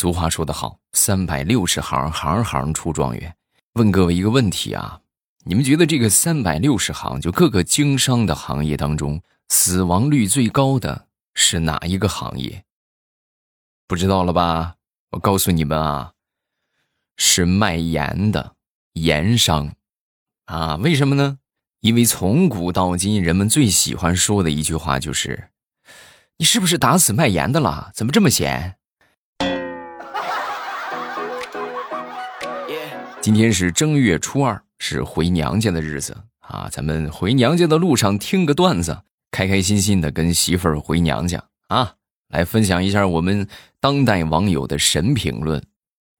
俗话说得好，三百六十行，行行出状元。问各位一个问题啊，你们觉得这个三百六十行，就各个经商的行业当中，死亡率最高的是哪一个行业？不知道了吧？我告诉你们啊，是卖盐的盐商，啊，为什么呢？因为从古到今，人们最喜欢说的一句话就是：“你是不是打死卖盐的了？怎么这么闲？”今天是正月初二，是回娘家的日子啊！咱们回娘家的路上听个段子，开开心心的跟媳妇儿回娘家啊！来分享一下我们当代网友的神评论。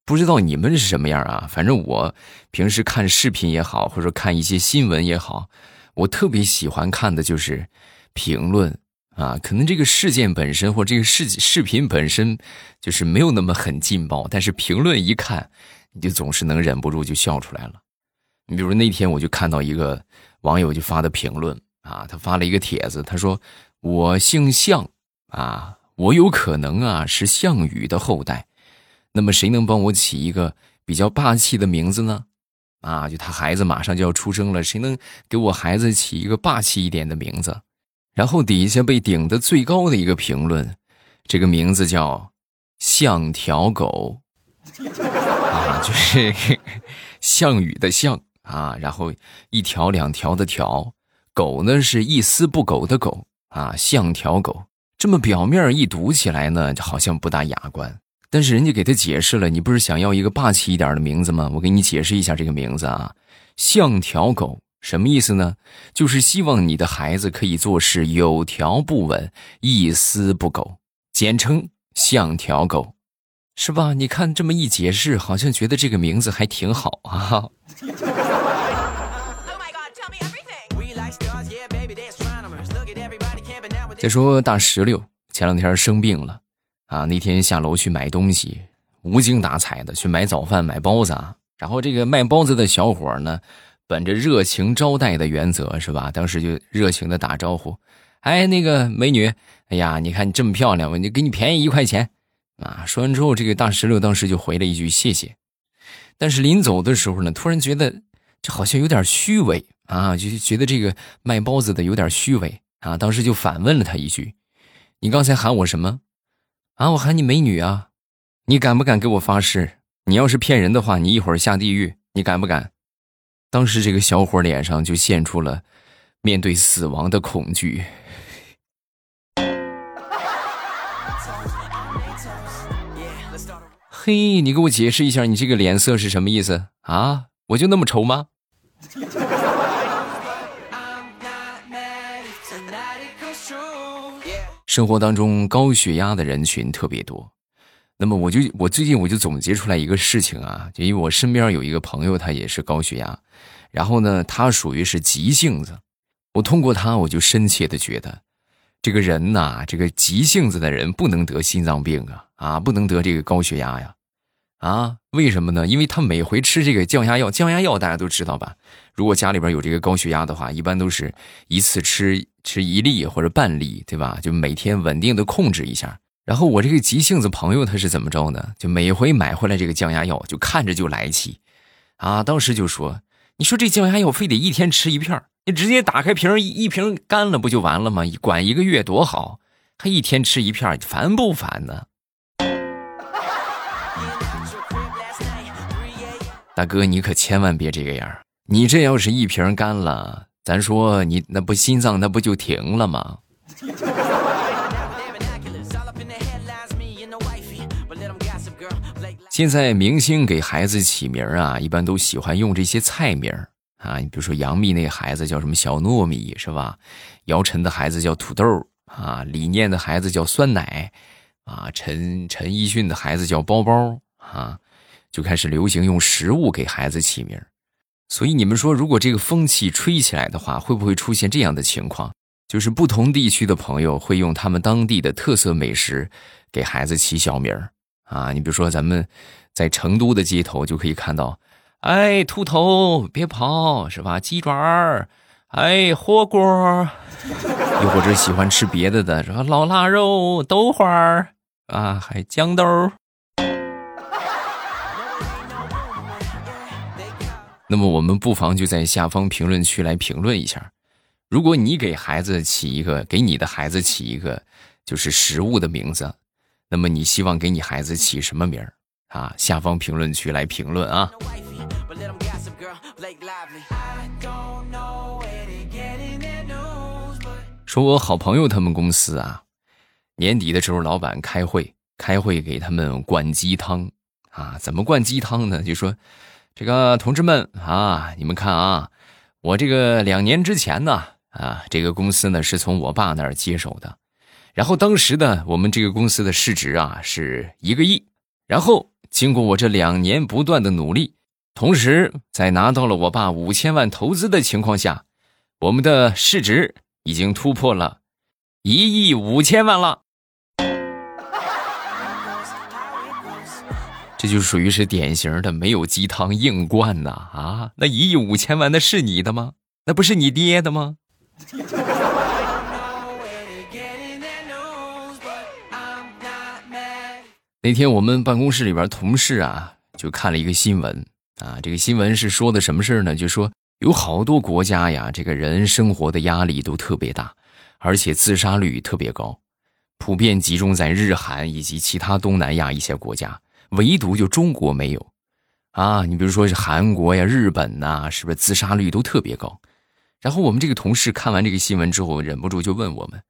不知道你们是什么样啊？反正我平时看视频也好，或者看一些新闻也好，我特别喜欢看的就是评论啊。可能这个事件本身或这个视视频本身就是没有那么很劲爆，但是评论一看。你就总是能忍不住就笑出来了。你比如那天我就看到一个网友就发的评论啊，他发了一个帖子，他说：“我姓项啊，我有可能啊是项羽的后代，那么谁能帮我起一个比较霸气的名字呢？啊，就他孩子马上就要出生了，谁能给我孩子起一个霸气一点的名字？”然后底下被顶的最高的一个评论，这个名字叫“像条狗”。就是 项羽的项啊，然后一条两条的条，狗呢是一丝不苟的狗啊，像条狗。这么表面一读起来呢，好像不大雅观。但是人家给他解释了，你不是想要一个霸气一点的名字吗？我给你解释一下这个名字啊，像条狗什么意思呢？就是希望你的孩子可以做事有条不紊，一丝不苟，简称像条狗。是吧？你看这么一解释，好像觉得这个名字还挺好啊。再说大石榴前两天生病了啊，那天下楼去买东西，无精打采的去买早饭、买包子啊。然后这个卖包子的小伙呢，本着热情招待的原则，是吧？当时就热情的打招呼：“哎，那个美女，哎呀，你看你这么漂亮，我就给你便宜一块钱。”啊！说完之后，这个大石榴当时就回了一句谢谢，但是临走的时候呢，突然觉得这好像有点虚伪啊，就觉得这个卖包子的有点虚伪啊。当时就反问了他一句：“你刚才喊我什么？啊，我喊你美女啊！你敢不敢给我发誓？你要是骗人的话，你一会儿下地狱，你敢不敢？”当时这个小伙脸上就现出了面对死亡的恐惧。嘿，你给我解释一下，你这个脸色是什么意思啊？我就那么丑吗？生活当中高血压的人群特别多，那么我就我最近我就总结出来一个事情啊，就因为我身边有一个朋友，他也是高血压，然后呢，他属于是急性子，我通过他，我就深切的觉得，这个人呐，这个急性子的人不能得心脏病啊，啊，不能得这个高血压呀。啊为什么呢？因为他每回吃这个降压药，降压药大家都知道吧？如果家里边有这个高血压的话，一般都是一次吃吃一粒或者半粒，对吧？就每天稳定的控制一下。然后我这个急性子朋友他是怎么着呢？就每回买回来这个降压药，就看着就来气，啊，当时就说：“你说这降压药非得一天吃一片你直接打开瓶一瓶干了不就完了吗？管一个月多好，还一天吃一片烦不烦呢？”大哥，你可千万别这个样你这要是一瓶干了，咱说你那不心脏那不就停了吗？现在明星给孩子起名啊，一般都喜欢用这些菜名啊。你比如说杨幂那孩子叫什么小糯米是吧？姚晨的孩子叫土豆啊，李念的孩子叫酸奶啊，陈陈奕迅的孩子叫包包啊。就开始流行用食物给孩子起名，所以你们说，如果这个风气吹起来的话，会不会出现这样的情况？就是不同地区的朋友会用他们当地的特色美食给孩子起小名儿啊。你比如说，咱们在成都的街头就可以看到，哎，秃头别跑，是吧？鸡爪儿，哎，火锅 又或者喜欢吃别的的，说老腊肉、豆花儿啊，还豇豆儿那么我们不妨就在下方评论区来评论一下，如果你给孩子起一个，给你的孩子起一个就是食物的名字，那么你希望给你孩子起什么名儿啊？下方评论区来评论啊。说我好朋友他们公司啊，年底的时候老板开会，开会给他们灌鸡汤啊，怎么灌鸡汤呢？就说。这个同志们啊，你们看啊，我这个两年之前呢，啊，这个公司呢是从我爸那儿接手的，然后当时呢，我们这个公司的市值啊是一个亿，然后经过我这两年不断的努力，同时在拿到了我爸五千万投资的情况下，我们的市值已经突破了一亿五千万了。这就属于是典型的没有鸡汤硬灌呐啊！那一亿五千万那是你的吗？那不是你爹的吗？那天我们办公室里边同事啊，就看了一个新闻啊，这个新闻是说的什么事呢？就说有好多国家呀，这个人生活的压力都特别大，而且自杀率特别高，普遍集中在日韩以及其他东南亚一些国家。唯独就中国没有，啊，你比如说是韩国呀、日本呐，是不是自杀率都特别高？然后我们这个同事看完这个新闻之后，忍不住就问我们：“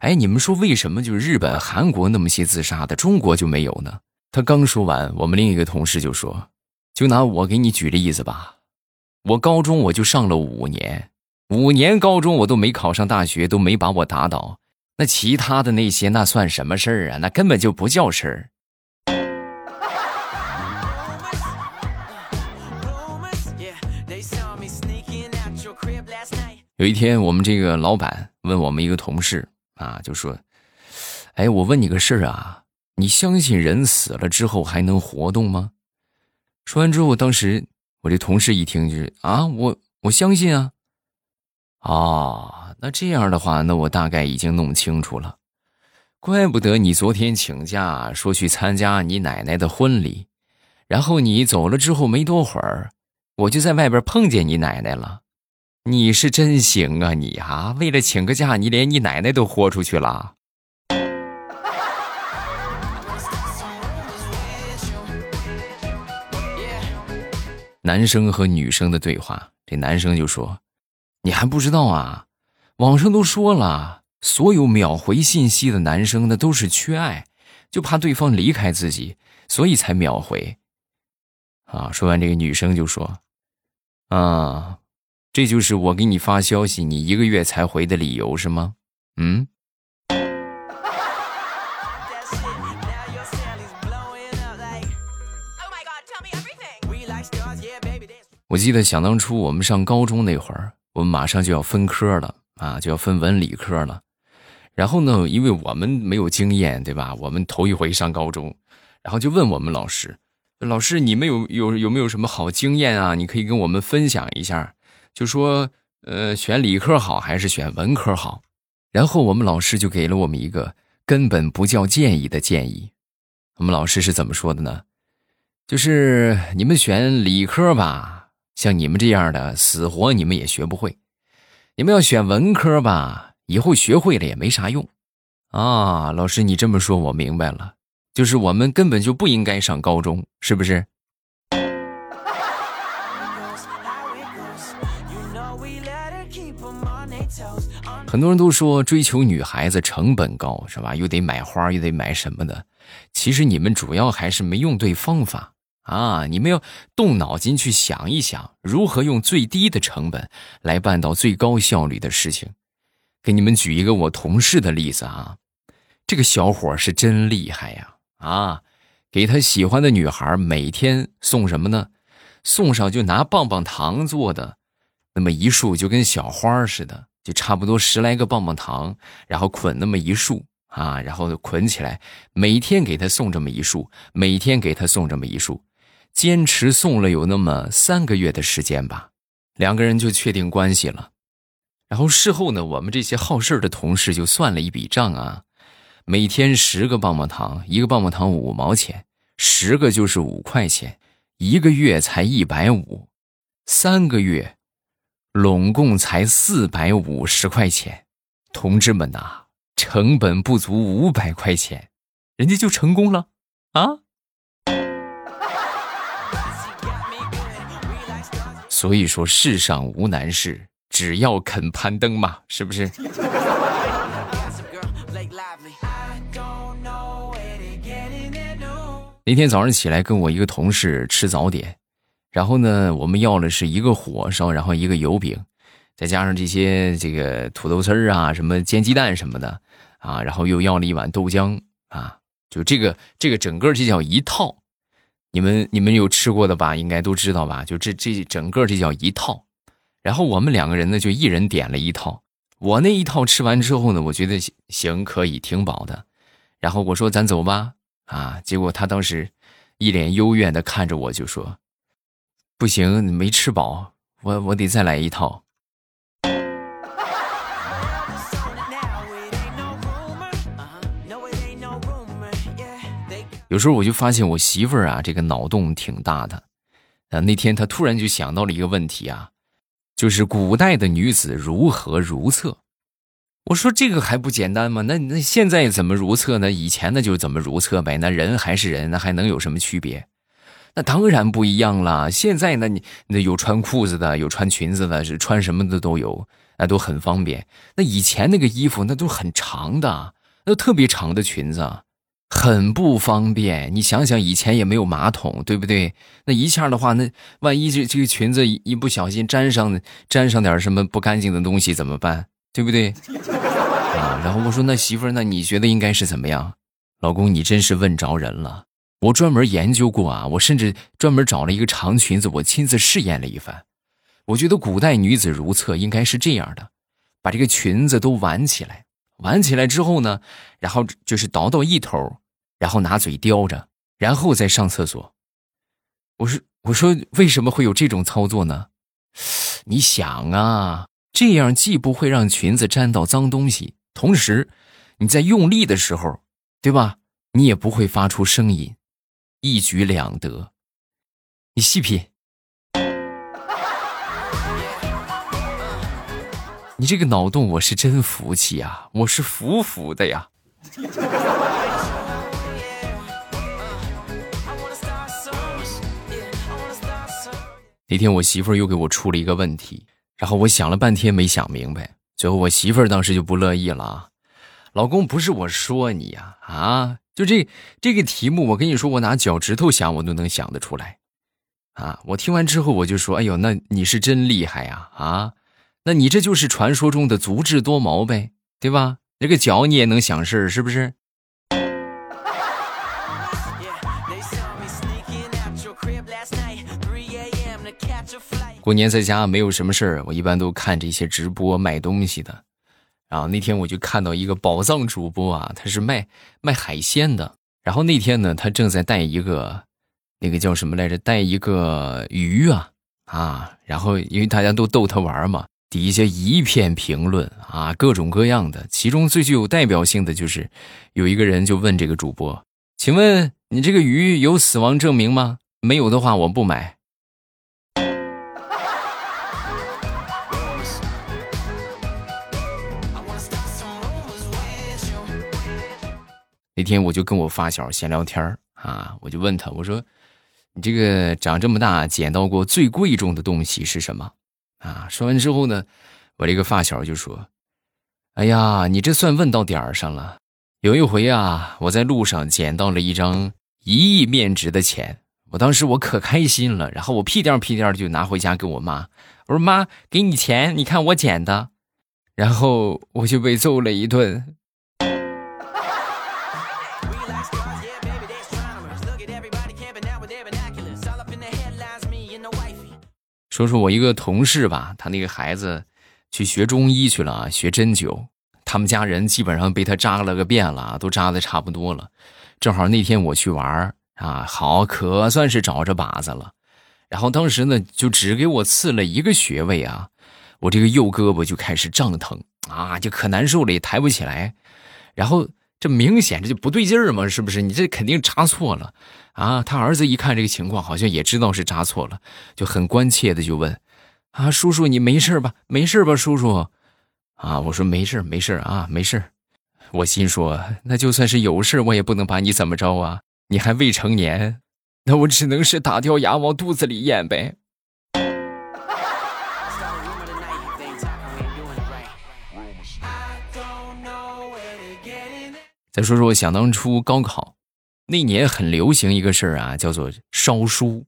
哎，你们说为什么就是日本、韩国那么些自杀的，中国就没有呢？”他刚说完，我们另一个同事就说：“就拿我给你举例子吧，我高中我就上了五年，五年高中我都没考上大学，都没把我打倒，那其他的那些那算什么事儿啊？那根本就不叫事儿。”有一天，我们这个老板问我们一个同事啊，就说：“哎，我问你个事儿啊，你相信人死了之后还能活动吗？”说完之后，当时我这同事一听就是啊，我我相信啊。啊，那这样的话，那我大概已经弄清楚了，怪不得你昨天请假说去参加你奶奶的婚礼，然后你走了之后没多会儿，我就在外边碰见你奶奶了。你是真行啊，你啊，为了请个假，你连你奶奶都豁出去了。男生和女生的对话，这男生就说：“你还不知道啊？网上都说了，所有秒回信息的男生那都是缺爱，就怕对方离开自己，所以才秒回。”啊，说完这个女生就说：“啊。”这就是我给你发消息，你一个月才回的理由是吗？嗯。我记得想当初我们上高中那会儿，我们马上就要分科了啊，就要分文理科了。然后呢，因为我们没有经验，对吧？我们头一回上高中，然后就问我们老师：“老师，你们有有有没有什么好经验啊？你可以跟我们分享一下。”就说，呃，选理科好还是选文科好？然后我们老师就给了我们一个根本不叫建议的建议。我们老师是怎么说的呢？就是你们选理科吧，像你们这样的死活你们也学不会；你们要选文科吧，以后学会了也没啥用。啊，老师你这么说，我明白了，就是我们根本就不应该上高中，是不是？很多人都说追求女孩子成本高，是吧？又得买花，又得买什么的。其实你们主要还是没用对方法啊！你们要动脑筋去想一想，如何用最低的成本来办到最高效率的事情。给你们举一个我同事的例子啊，这个小伙是真厉害呀！啊，给他喜欢的女孩每天送什么呢？送上就拿棒棒糖做的，那么一束就跟小花似的。就差不多十来个棒棒糖，然后捆那么一束啊，然后捆起来，每天给他送这么一束，每天给他送这么一束，坚持送了有那么三个月的时间吧，两个人就确定关系了。然后事后呢，我们这些好事的同事就算了一笔账啊，每天十个棒棒糖，一个棒棒糖五毛钱，十个就是五块钱，一个月才一百五，三个月，拢共才四百五十块钱。同志们呐，成本不足五百块钱，人家就成功了啊！所以说，世上无难事，只要肯攀登嘛，是不是？那天早上起来，跟我一个同事吃早点。然后呢，我们要的是一个火烧，然后一个油饼，再加上这些这个土豆丝儿啊，什么煎鸡蛋什么的啊，然后又要了一碗豆浆啊，就这个这个整个这叫一套。你们你们有吃过的吧？应该都知道吧？就这这整个这叫一套。然后我们两个人呢，就一人点了一套。我那一套吃完之后呢，我觉得行可以挺饱的。然后我说咱走吧啊，结果他当时一脸幽怨的看着我，就说。不行，你没吃饱，我我得再来一套。有时候我就发现我媳妇儿啊，这个脑洞挺大的。啊，那天她突然就想到了一个问题啊，就是古代的女子如何如厕？我说这个还不简单吗？那那现在怎么如厕呢？以前那就怎么如厕呗。那人还是人，那还能有什么区别？那当然不一样了。现在呢，你那有穿裤子的，有穿裙子的，是穿什么的都有，那都很方便。那以前那个衣服那都很长的，那特别长的裙子，很不方便。你想想，以前也没有马桶，对不对？那一下的话，那万一这这个裙子一不小心沾上沾上点什么不干净的东西怎么办？对不对？啊，然后我说那媳妇儿，那你觉得应该是怎么样？老公，你真是问着人了。我专门研究过啊，我甚至专门找了一个长裙子，我亲自试验了一番。我觉得古代女子如厕应该是这样的：把这个裙子都挽起来，挽起来之后呢，然后就是倒到一头，然后拿嘴叼着，然后再上厕所。我说，我说为什么会有这种操作呢？你想啊，这样既不会让裙子沾到脏东西，同时你在用力的时候，对吧？你也不会发出声音。一举两得，你细品，你这个脑洞我是真服气啊，我是服服的呀。那天我媳妇儿又给我出了一个问题，然后我想了半天没想明白，最后我媳妇儿当时就不乐意了啊，老公不是我说你呀啊。就这这个题目，我跟你说，我拿脚趾头想，我都能想得出来，啊！我听完之后，我就说：“哎呦，那你是真厉害呀！啊，那你这就是传说中的足智多谋呗，对吧？那个脚你也能想事儿，是不是？” 过年在家没有什么事儿，我一般都看这些直播卖东西的。然后那天我就看到一个宝藏主播啊，他是卖卖海鲜的。然后那天呢，他正在带一个，那个叫什么来着？带一个鱼啊啊！然后因为大家都逗他玩嘛，底下一片评论啊，各种各样的。其中最具有代表性的就是，有一个人就问这个主播：“请问你这个鱼有死亡证明吗？没有的话，我不买。”那天我就跟我发小闲聊天啊，我就问他，我说：“你这个长这么大捡到过最贵重的东西是什么？”啊，说完之后呢，我这个发小就说：“哎呀，你这算问到点儿上了。有一回啊，我在路上捡到了一张一亿面值的钱，我当时我可开心了，然后我屁颠屁颠就拿回家给我妈，我说妈，给你钱，你看我捡的，然后我就被揍了一顿。”说说我一个同事吧，他那个孩子去学中医去了，学针灸。他们家人基本上被他扎了个遍了，都扎的差不多了。正好那天我去玩啊，好可算是找着靶子了。然后当时呢，就只给我刺了一个穴位啊，我这个右胳膊就开始胀疼啊，就可难受了，也抬不起来。然后这明显这就不对劲儿嘛，是不是？你这肯定扎错了啊！他儿子一看这个情况，好像也知道是扎错了，就很关切的就问：“啊，叔叔，你没事吧？没事吧，叔叔？”啊，我说没事没事啊，没事我心说，那就算是有事我也不能把你怎么着啊！你还未成年，那我只能是打掉牙往肚子里咽呗。再说说想当初高考那年很流行一个事儿啊，叫做烧书。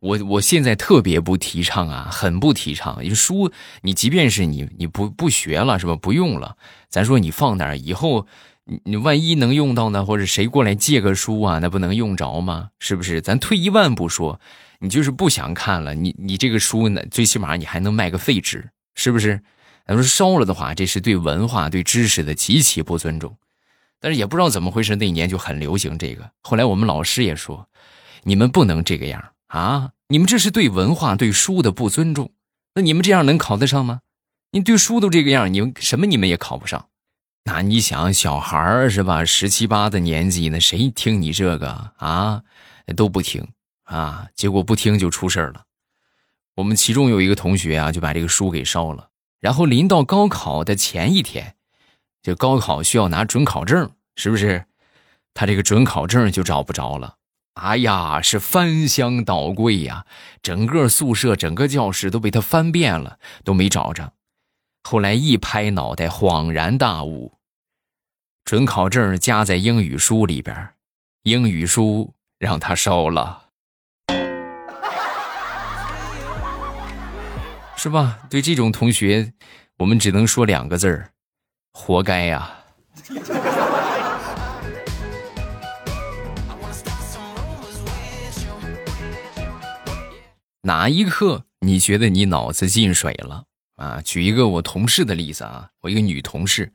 我我现在特别不提倡啊，很不提倡。因为书你即便是你你不不学了是吧？不用了，咱说你放那儿以后，你你万一能用到呢？或者谁过来借个书啊？那不能用着吗？是不是？咱退一万步说，你就是不想看了，你你这个书呢，最起码你还能卖个废纸，是不是？要是烧了的话，这是对文化对知识的极其不尊重。但是也不知道怎么回事，那一年就很流行这个。后来我们老师也说，你们不能这个样啊！你们这是对文化、对书的不尊重。那你们这样能考得上吗？你对书都这个样，你们什么你们也考不上。那你想，小孩是吧？十七八的年纪，那谁听你这个啊？都不听啊！结果不听就出事了。我们其中有一个同学啊，就把这个书给烧了。然后临到高考的前一天。就高考需要拿准考证，是不是？他这个准考证就找不着了。哎呀，是翻箱倒柜呀！整个宿舍、整个教室都被他翻遍了，都没找着。后来一拍脑袋，恍然大悟：准考证夹在英语书里边，英语书让他烧了，是吧？对这种同学，我们只能说两个字儿。活该呀！哪一刻你觉得你脑子进水了啊？举一个我同事的例子啊，我一个女同事，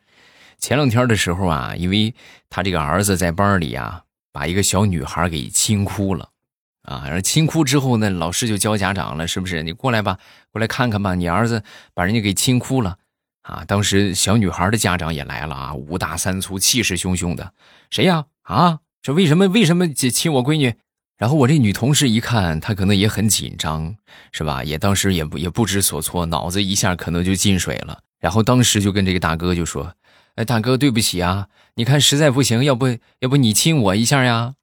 前两天的时候啊，因为她这个儿子在班里啊，把一个小女孩给亲哭了啊，然后亲哭之后呢，老师就教家长了，是不是？你过来吧，过来看看吧，你儿子把人家给亲哭了。啊！当时小女孩的家长也来了啊，五大三粗，气势汹汹的。谁呀？啊，这为什么？为什么亲我闺女？然后我这女同事一看，她可能也很紧张，是吧？也当时也不也不知所措，脑子一下可能就进水了。然后当时就跟这个大哥就说：“哎，大哥，对不起啊，你看实在不行，要不要不你亲我一下呀？”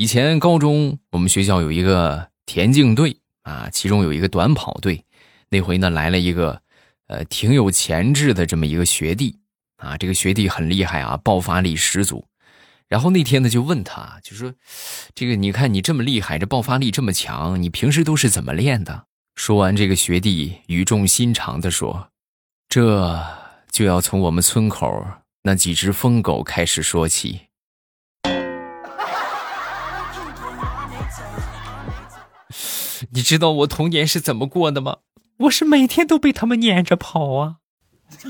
以前高中我们学校有一个田径队啊，其中有一个短跑队。那回呢来了一个，呃，挺有潜质的这么一个学弟啊。这个学弟很厉害啊，爆发力十足。然后那天呢就问他，就说：“这个你看你这么厉害，这爆发力这么强，你平时都是怎么练的？”说完，这个学弟语重心长的说：“这就要从我们村口那几只疯狗开始说起。”你知道我童年是怎么过的吗？我是每天都被他们撵着跑啊！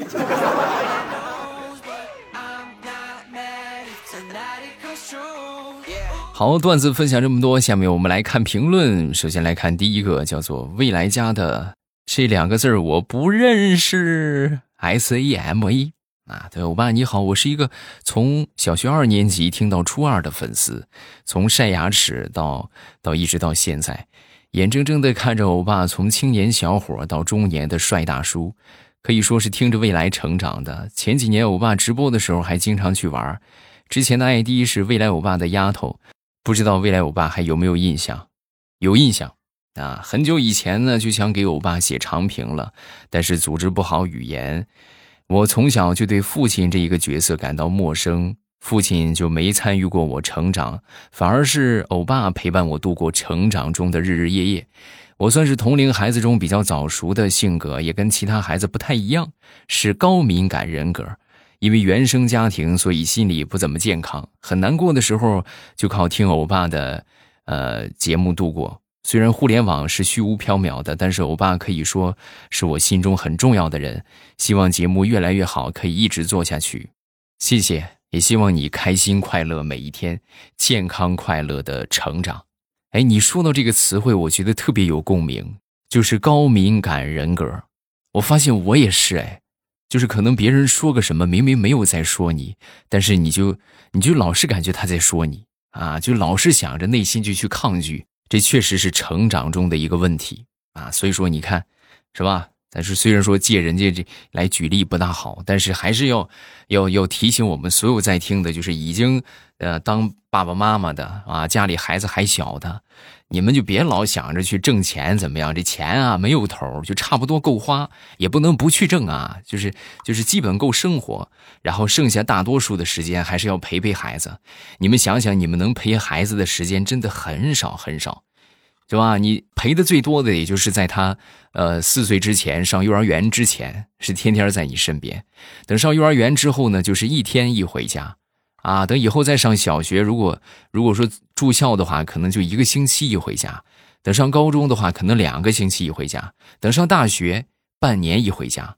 好，段子分享这么多，下面我们来看评论。首先来看第一个，叫做“未来家”的这两个字我不认识。S A M A 啊，对，欧巴你好，我是一个从小学二年级听到初二的粉丝，从晒牙齿到到一直到现在。眼睁睁地看着欧巴从青年小伙到中年的帅大叔，可以说是听着未来成长的。前几年欧巴直播的时候还经常去玩，之前的 ID 是未来欧巴的丫头，不知道未来欧巴还有没有印象？有印象啊！很久以前呢就想给欧巴写长评了，但是组织不好语言。我从小就对父亲这一个角色感到陌生。父亲就没参与过我成长，反而是欧巴陪伴我度过成长中的日日夜夜。我算是同龄孩子中比较早熟的性格，也跟其他孩子不太一样，是高敏感人格。因为原生家庭，所以心理不怎么健康，很难过的时候就靠听欧巴的呃节目度过。虽然互联网是虚无缥缈的，但是欧巴可以说是我心中很重要的人。希望节目越来越好，可以一直做下去。谢谢。也希望你开心快乐每一天，健康快乐的成长。哎，你说到这个词汇，我觉得特别有共鸣，就是高敏感人格。我发现我也是哎，就是可能别人说个什么，明明没有在说你，但是你就你就老是感觉他在说你啊，就老是想着内心就去抗拒。这确实是成长中的一个问题啊。所以说，你看，是吧？但是虽然说借人家这来举例不大好，但是还是要要要提醒我们所有在听的，就是已经呃当爸爸妈妈的啊，家里孩子还小的，你们就别老想着去挣钱怎么样？这钱啊没有头，就差不多够花，也不能不去挣啊，就是就是基本够生活，然后剩下大多数的时间还是要陪陪孩子。你们想想，你们能陪孩子的时间真的很少很少。对吧？你陪的最多的，也就是在他呃四岁之前上幼儿园之前，是天天在你身边。等上幼儿园之后呢，就是一天一回家，啊，等以后再上小学，如果如果说住校的话，可能就一个星期一回家。等上高中的话，可能两个星期一回家。等上大学，半年一回家，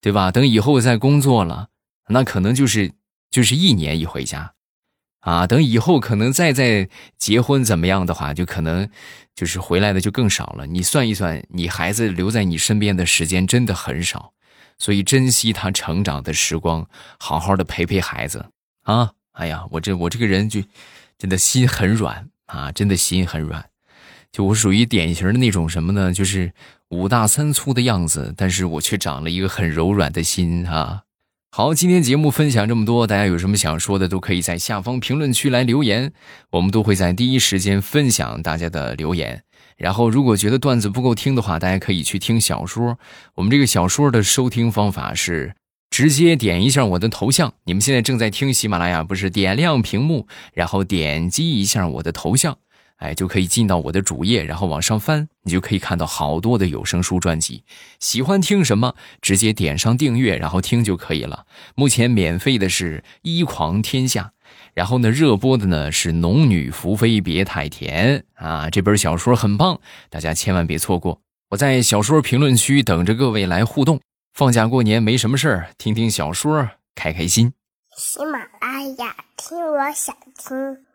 对吧？等以后再工作了，那可能就是就是一年一回家。啊，等以后可能再再结婚怎么样的话，就可能就是回来的就更少了。你算一算，你孩子留在你身边的时间真的很少，所以珍惜他成长的时光，好好的陪陪孩子啊！哎呀，我这我这个人就真的心很软啊，真的心很软，就我属于典型的那种什么呢？就是五大三粗的样子，但是我却长了一个很柔软的心啊。好，今天节目分享这么多，大家有什么想说的，都可以在下方评论区来留言，我们都会在第一时间分享大家的留言。然后，如果觉得段子不够听的话，大家可以去听小说。我们这个小说的收听方法是直接点一下我的头像。你们现在正在听喜马拉雅，不是点亮屏幕，然后点击一下我的头像。哎，就可以进到我的主页，然后往上翻，你就可以看到好多的有声书专辑。喜欢听什么，直接点上订阅，然后听就可以了。目前免费的是《一狂天下》，然后呢，热播的呢是《农女福妃别太甜》啊，这本小说很棒，大家千万别错过。我在小说评论区等着各位来互动。放假过年没什么事儿，听听小说，开开心。喜马拉雅，听我想听。